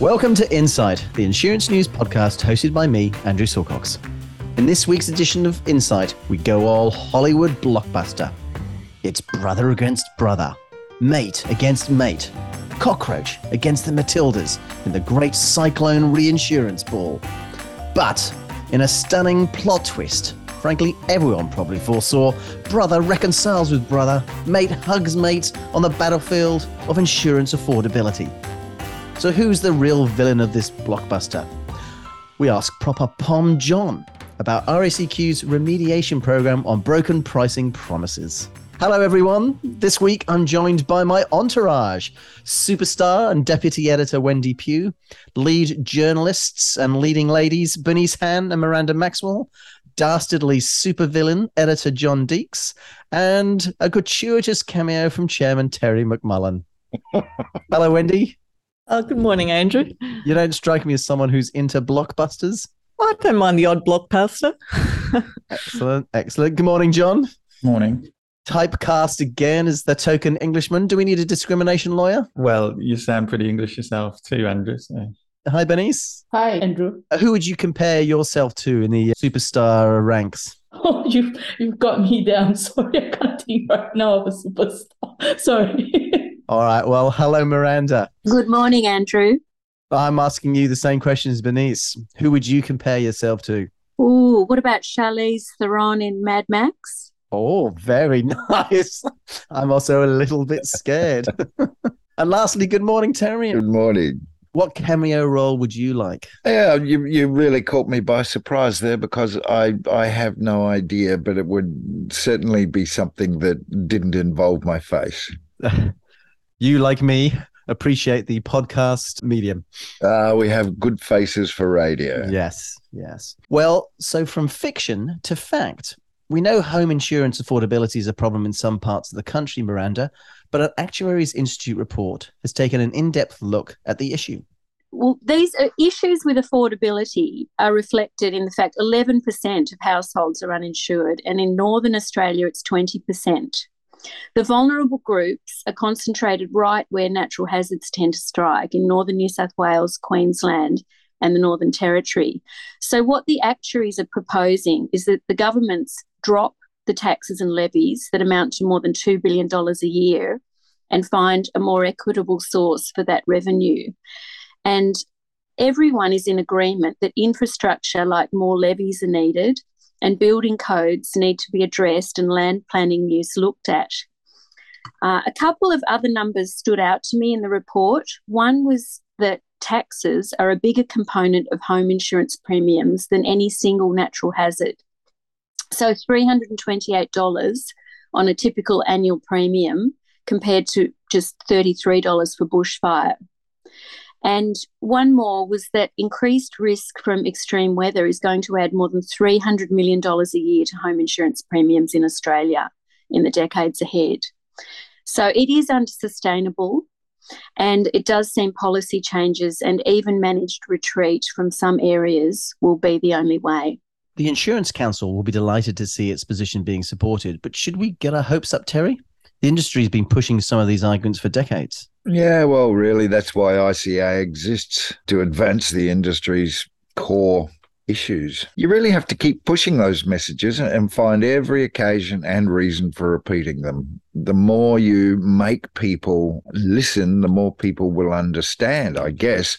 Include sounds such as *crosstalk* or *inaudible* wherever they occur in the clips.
Welcome to Insight, the insurance news podcast hosted by me, Andrew Silcox. In this week's edition of Insight, we go all Hollywood blockbuster. It's brother against brother, mate against mate, cockroach against the Matildas in the great Cyclone Reinsurance Ball. But in a stunning plot twist, frankly, everyone probably foresaw brother reconciles with brother, mate hugs mate on the battlefield of insurance affordability. So, who's the real villain of this blockbuster? We ask proper Pom John about RACQ's remediation program on broken pricing promises. Hello, everyone. This week I'm joined by my entourage superstar and deputy editor Wendy Pugh, lead journalists and leading ladies Bernice Han and Miranda Maxwell, dastardly supervillain editor John Deeks, and a gratuitous cameo from Chairman Terry McMullen. *laughs* Hello, Wendy. Oh, good morning, Andrew. You don't strike me as someone who's into blockbusters. I don't mind the odd blockbuster. *laughs* excellent, excellent. Good morning, John. Morning. Typecast again as the token Englishman. Do we need a discrimination lawyer? Well, you sound pretty English yourself too, Andrew. So. Hi, Bernice. Hi, Andrew. Uh, who would you compare yourself to in the superstar ranks? *laughs* Oh, you've you've got me down. *laughs* Sorry, I can't think right now of a superstar. Sorry. All right. Well, hello, Miranda. Good morning, Andrew. I'm asking you the same question as Bernice. Who would you compare yourself to? Oh, what about Charlize Theron in Mad Max? Oh, very *laughs* nice. I'm also a little bit scared. *laughs* and lastly, good morning, Terry. Good morning. What cameo role would you like? Yeah, you you really caught me by surprise there because I I have no idea, but it would certainly be something that didn't involve my face. *laughs* you like me appreciate the podcast medium. Uh, we have good faces for radio. Yes, yes. Well, so from fiction to fact, we know home insurance affordability is a problem in some parts of the country, Miranda, but an Actuaries Institute report has taken an in depth look at the issue. Well, these issues with affordability are reflected in the fact 11% of households are uninsured, and in Northern Australia, it's 20%. The vulnerable groups are concentrated right where natural hazards tend to strike in northern New South Wales, Queensland, and the Northern Territory. So, what the actuaries are proposing is that the governments drop the taxes and levies that amount to more than $2 billion a year and find a more equitable source for that revenue. And everyone is in agreement that infrastructure like more levies are needed and building codes need to be addressed and land planning use looked at. Uh, a couple of other numbers stood out to me in the report. One was that taxes are a bigger component of home insurance premiums than any single natural hazard. So $328 on a typical annual premium compared to just $33 for bushfire. And one more was that increased risk from extreme weather is going to add more than $300 million a year to home insurance premiums in Australia in the decades ahead. So it is unsustainable. And it does seem policy changes and even managed retreat from some areas will be the only way. The Insurance Council will be delighted to see its position being supported, but should we get our hopes up, Terry? The industry has been pushing some of these arguments for decades. Yeah, well, really, that's why ICA exists to advance the industry's core issues. You really have to keep pushing those messages and find every occasion and reason for repeating them. The more you make people listen, the more people will understand, I guess.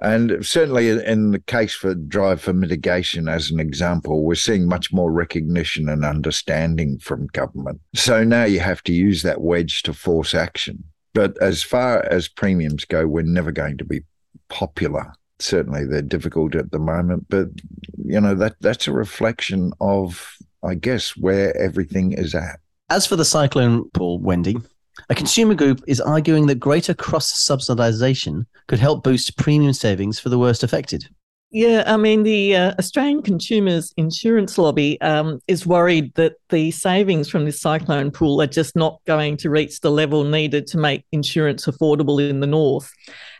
And certainly in the case for Drive for Mitigation, as an example, we're seeing much more recognition and understanding from government. So now you have to use that wedge to force action. But as far as premiums go, we're never going to be popular certainly they're difficult at the moment, but you know that that's a reflection of, I guess, where everything is at. As for the cyclone pool Wendy, a consumer group is arguing that greater cross subsidisation could help boost premium savings for the worst affected. Yeah, I mean, the uh, Australian Consumers Insurance Lobby um, is worried that the savings from this cyclone pool are just not going to reach the level needed to make insurance affordable in the north.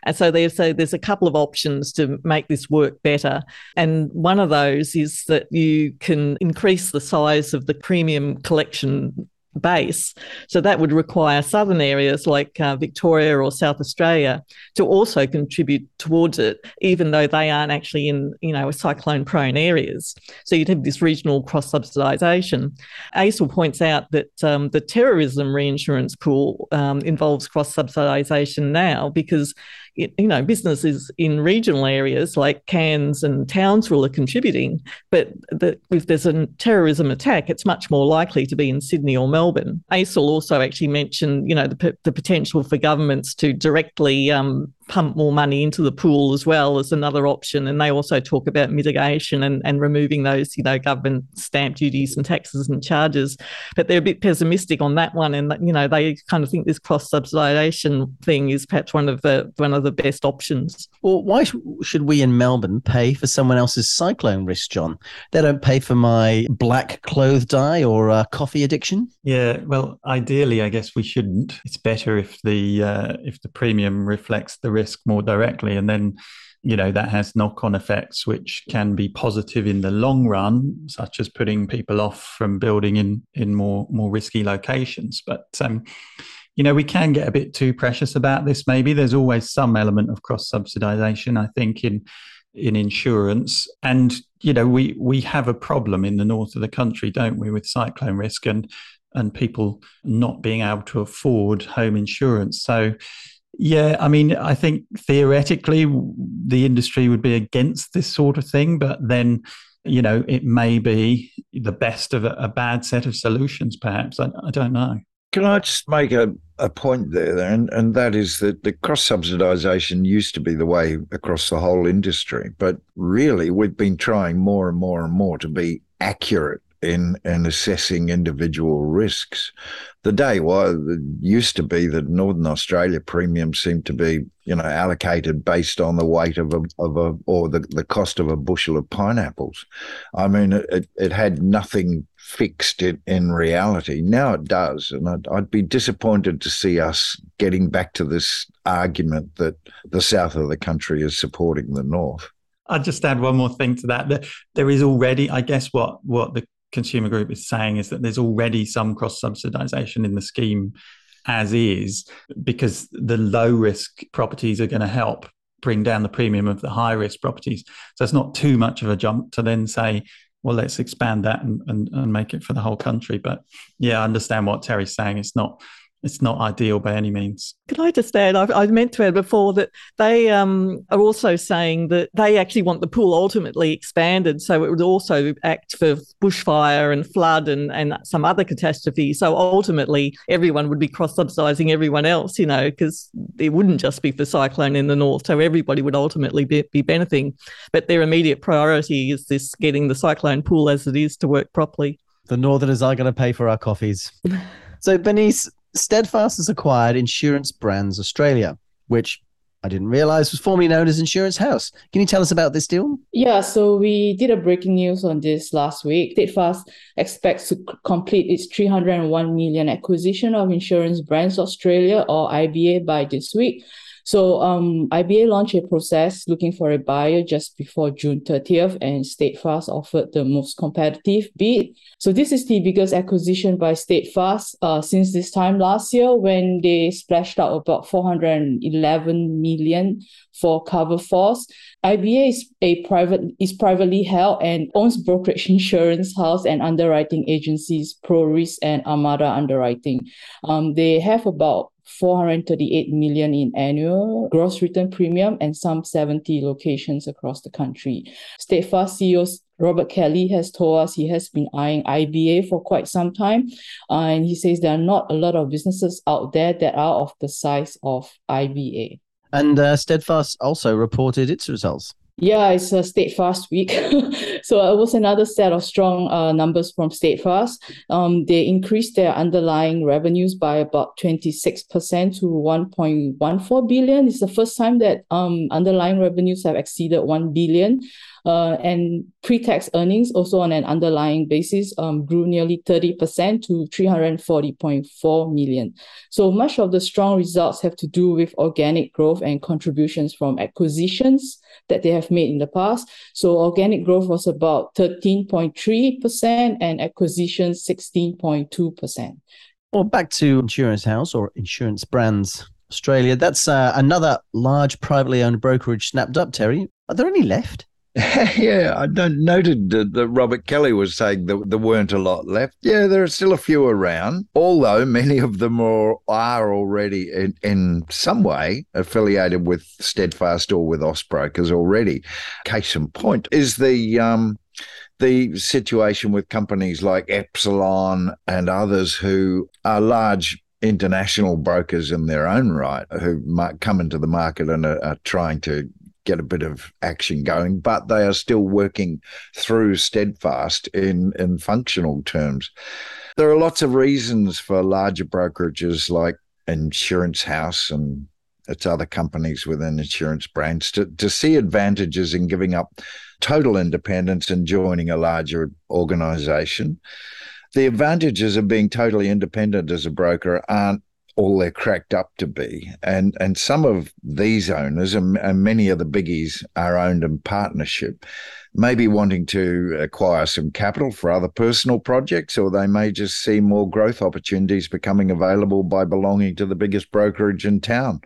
And so they say there's a couple of options to make this work better. And one of those is that you can increase the size of the premium collection base. So that would require southern areas like uh, Victoria or South Australia to also contribute towards it, even though they aren't actually in, you know, cyclone prone areas. So you'd have this regional cross subsidisation. ACIL points out that um, the terrorism reinsurance pool um, involves cross subsidisation now because you know, businesses in regional areas like Cairns and Townsville are contributing, but the, if there's a terrorism attack, it's much more likely to be in Sydney or Melbourne. ACIL also actually mentioned, you know, the, the potential for governments to directly um, pump more money into the pool as well as another option. And they also talk about mitigation and, and removing those, you know, government stamp duties and taxes and charges. But they're a bit pessimistic on that one. And, you know, they kind of think this cross subsidisation thing is perhaps one of the one of the best options. Well, why should we in Melbourne pay for someone else's cyclone risk, John? They don't pay for my black clothes dye or uh, coffee addiction. Yeah, well, ideally, I guess we shouldn't. It's better if the uh, if the premium reflects the risk more directly, and then you know that has knock-on effects which can be positive in the long run such as putting people off from building in in more more risky locations. But um, you know we can get a bit too precious about this maybe. There's always some element of cross subsidization i think in in insurance. And you know we we have a problem in the north of the country don't we with cyclone risk and and people not being able to afford home insurance. So yeah, I mean, I think theoretically the industry would be against this sort of thing, but then, you know, it may be the best of a, a bad set of solutions, perhaps. I, I, don't know. Can I just make a, a point there, and, and that is that the cross subsidisation used to be the way across the whole industry, but really we've been trying more and more and more to be accurate in in assessing individual risks. The day was used to be that Northern Australia premiums seemed to be, you know, allocated based on the weight of a of a or the, the cost of a bushel of pineapples. I mean, it, it had nothing fixed in, in reality. Now it does, and I'd, I'd be disappointed to see us getting back to this argument that the south of the country is supporting the north. I'll just add one more thing to that. That there is already, I guess, what what the consumer group is saying is that there's already some cross subsidization in the scheme as is because the low risk properties are going to help bring down the premium of the high risk properties. So it's not too much of a jump to then say, well, let's expand that and, and, and make it for the whole country. But yeah, I understand what Terry's saying. It's not it's not ideal by any means. Can I just add? I've, I've meant to add before that they um, are also saying that they actually want the pool ultimately expanded, so it would also act for bushfire and flood and, and some other catastrophe. So ultimately, everyone would be cross subsidising everyone else, you know, because it wouldn't just be for cyclone in the north. So everybody would ultimately be, be benefiting. But their immediate priority is this getting the cyclone pool as it is to work properly. The Northerners are going to pay for our coffees. *laughs* So, Bernice, Steadfast has acquired Insurance Brands Australia, which I didn't realize was formerly known as Insurance House. Can you tell us about this deal? Yeah, so we did a breaking news on this last week. Steadfast expects to complete its 301 million acquisition of Insurance Brands Australia or IBA by this week. So um, IBA launched a process looking for a buyer just before June 30th, and Steadfast offered the most competitive bid. So this is the biggest acquisition by Steadfast uh, since this time last year when they splashed out about 411 million for CoverForce. IBA is a private is privately held and owns brokerage *laughs* insurance house and underwriting agencies ProRisk and Armada Underwriting. Um, they have about 438 million in annual gross written premium and some 70 locations across the country. Steadfast CEO Robert Kelly has told us he has been eyeing IBA for quite some time. Uh, and he says there are not a lot of businesses out there that are of the size of IBA. And uh, Steadfast also reported its results. Yeah, it's a Steadfast week. *laughs* so it was another set of strong uh, numbers from Steadfast. Um, they increased their underlying revenues by about 26% to 1.14 billion. It's the first time that um, underlying revenues have exceeded 1 billion. Uh, and pre-tax earnings, also on an underlying basis, um, grew nearly 30% to 340.4 million. So much of the strong results have to do with organic growth and contributions from acquisitions that they have made in the past. So organic growth was about 13.3% and acquisitions 16.2%. Well, back to Insurance House or Insurance Brands Australia. That's uh, another large privately owned brokerage snapped up, Terry. Are there any left? *laughs* yeah, I don't noted that, Robert Kelly was saying that there weren't a lot left. Yeah, there are still a few around, although many of them are, are already in, in some way affiliated with Steadfast or with Austbrokers already. Case in point is the um, the situation with companies like Epsilon and others who are large international brokers in their own right who might come into the market and are, are trying to get a bit of action going, but they are still working through steadfast in, in functional terms. There are lots of reasons for larger brokerages like Insurance House and its other companies within insurance brands to, to see advantages in giving up total independence and joining a larger organization. The advantages of being totally independent as a broker aren't all they're cracked up to be. And and some of these owners and, and many of the biggies are owned in partnership, maybe wanting to acquire some capital for other personal projects, or they may just see more growth opportunities becoming available by belonging to the biggest brokerage in town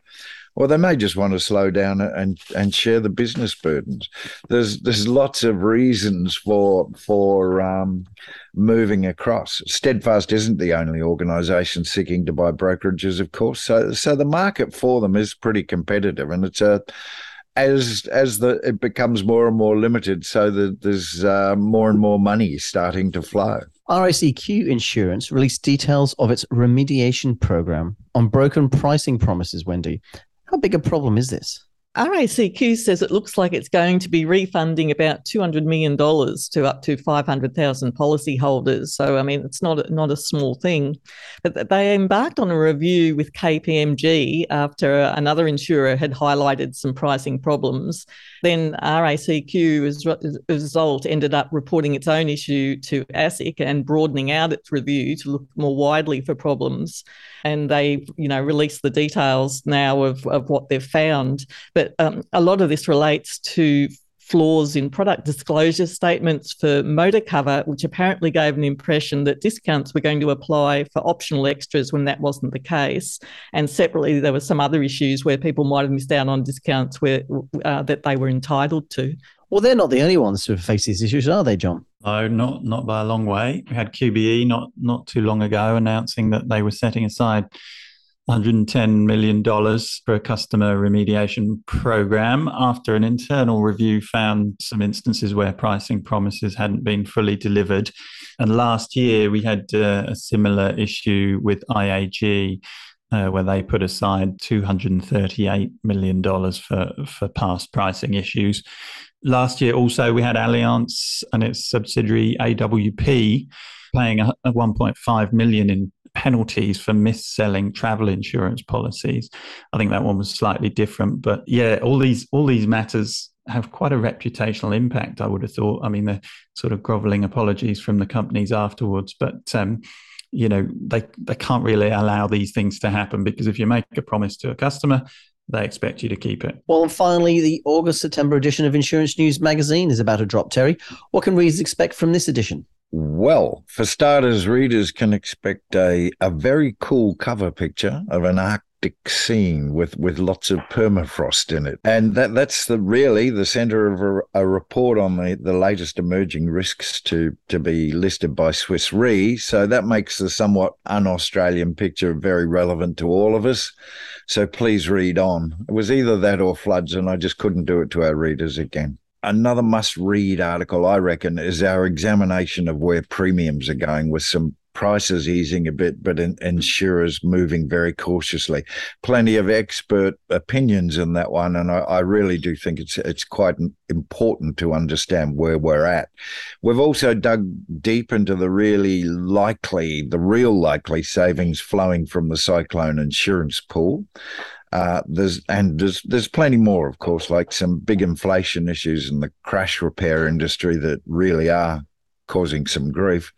or they may just want to slow down and and share the business burdens. There's there's lots of reasons for for um, moving across. Steadfast isn't the only organisation seeking to buy brokerages, of course. So so the market for them is pretty competitive, and it's a as as the it becomes more and more limited, so that there's uh, more and more money starting to flow. RACQ Insurance released details of its remediation program on broken pricing promises, Wendy. How big a problem is this? RACQ says it looks like it's going to be refunding about $200 million to up to 500,000 policyholders. So, I mean, it's not not a small thing. But they embarked on a review with KPMG after another insurer had highlighted some pricing problems. Then RACQ, as a result, ended up reporting its own issue to ASIC and broadening out its review to look more widely for problems and they you know release the details now of, of what they've found but um, a lot of this relates to flaws in product disclosure statements for motor cover, which apparently gave an impression that discounts were going to apply for optional extras when that wasn't the case. And separately, there were some other issues where people might have missed out on discounts where uh, that they were entitled to. Well, they're not the only ones who face these issues, are they, John? No, not not by a long way. We had QBE not not too long ago announcing that they were setting aside 110 million dollars for a customer remediation program after an internal review found some instances where pricing promises hadn't been fully delivered. And last year we had uh, a similar issue with IAG. Uh, where they put aside $238 million for, for past pricing issues. Last year, also, we had Allianz and its subsidiary AWP paying a, a 1.5 million in penalties for mis-selling travel insurance policies. I think that one was slightly different, but yeah, all these all these matters have quite a reputational impact. I would have thought. I mean, the sort of groveling apologies from the companies afterwards, but um, you know they they can't really allow these things to happen because if you make a promise to a customer they expect you to keep it. Well, and finally, the August September edition of Insurance News magazine is about to drop. Terry, what can readers expect from this edition? Well, for starters, readers can expect a, a very cool cover picture of an Arctic scene with, with lots of permafrost in it. And that, that's the really the center of a, a report on the, the latest emerging risks to, to be listed by Swiss Re. So that makes the somewhat un Australian picture very relevant to all of us. So please read on. It was either that or floods, and I just couldn't do it to our readers again another must read article, I reckon, is our examination of where premiums are going with some prices easing a bit, but in, insurers moving very cautiously. Plenty of expert opinions in that one, and I, I, really do think it's it's quite important to understand where we're at. We've also dug deep into the really likely, the real likely savings flowing from the cyclone insurance pool. Uh, there's and there's there's plenty more, of course, like some big inflation issues in the crash repair industry that really are causing some grief.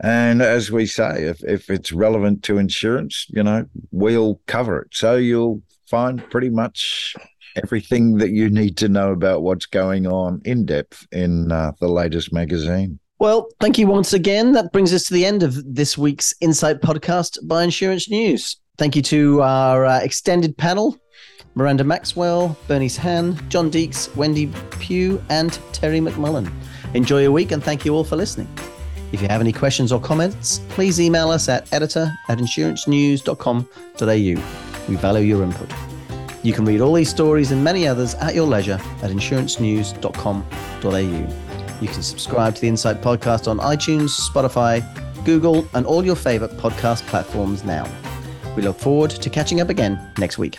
And as we say, if if it's relevant to insurance, you know, we'll cover it. So you'll find pretty much everything that you need to know about what's going on in depth in uh, the latest magazine. Well, thank you once again. That brings us to the end of this week's Insight podcast by Insurance News. Thank you to our uh, extended panel Miranda Maxwell, Bernice Han, John Deeks, Wendy Pugh, and Terry McMullen. Enjoy your week and thank you all for listening. If you have any questions or comments, please email us at editor at insurancenews.com.au. We value your input. You can read all these stories and many others at your leisure at insurancenews.com.au. You can subscribe to the Insight Podcast on iTunes, Spotify, Google, and all your favorite podcast platforms now. We look forward to catching up again next week.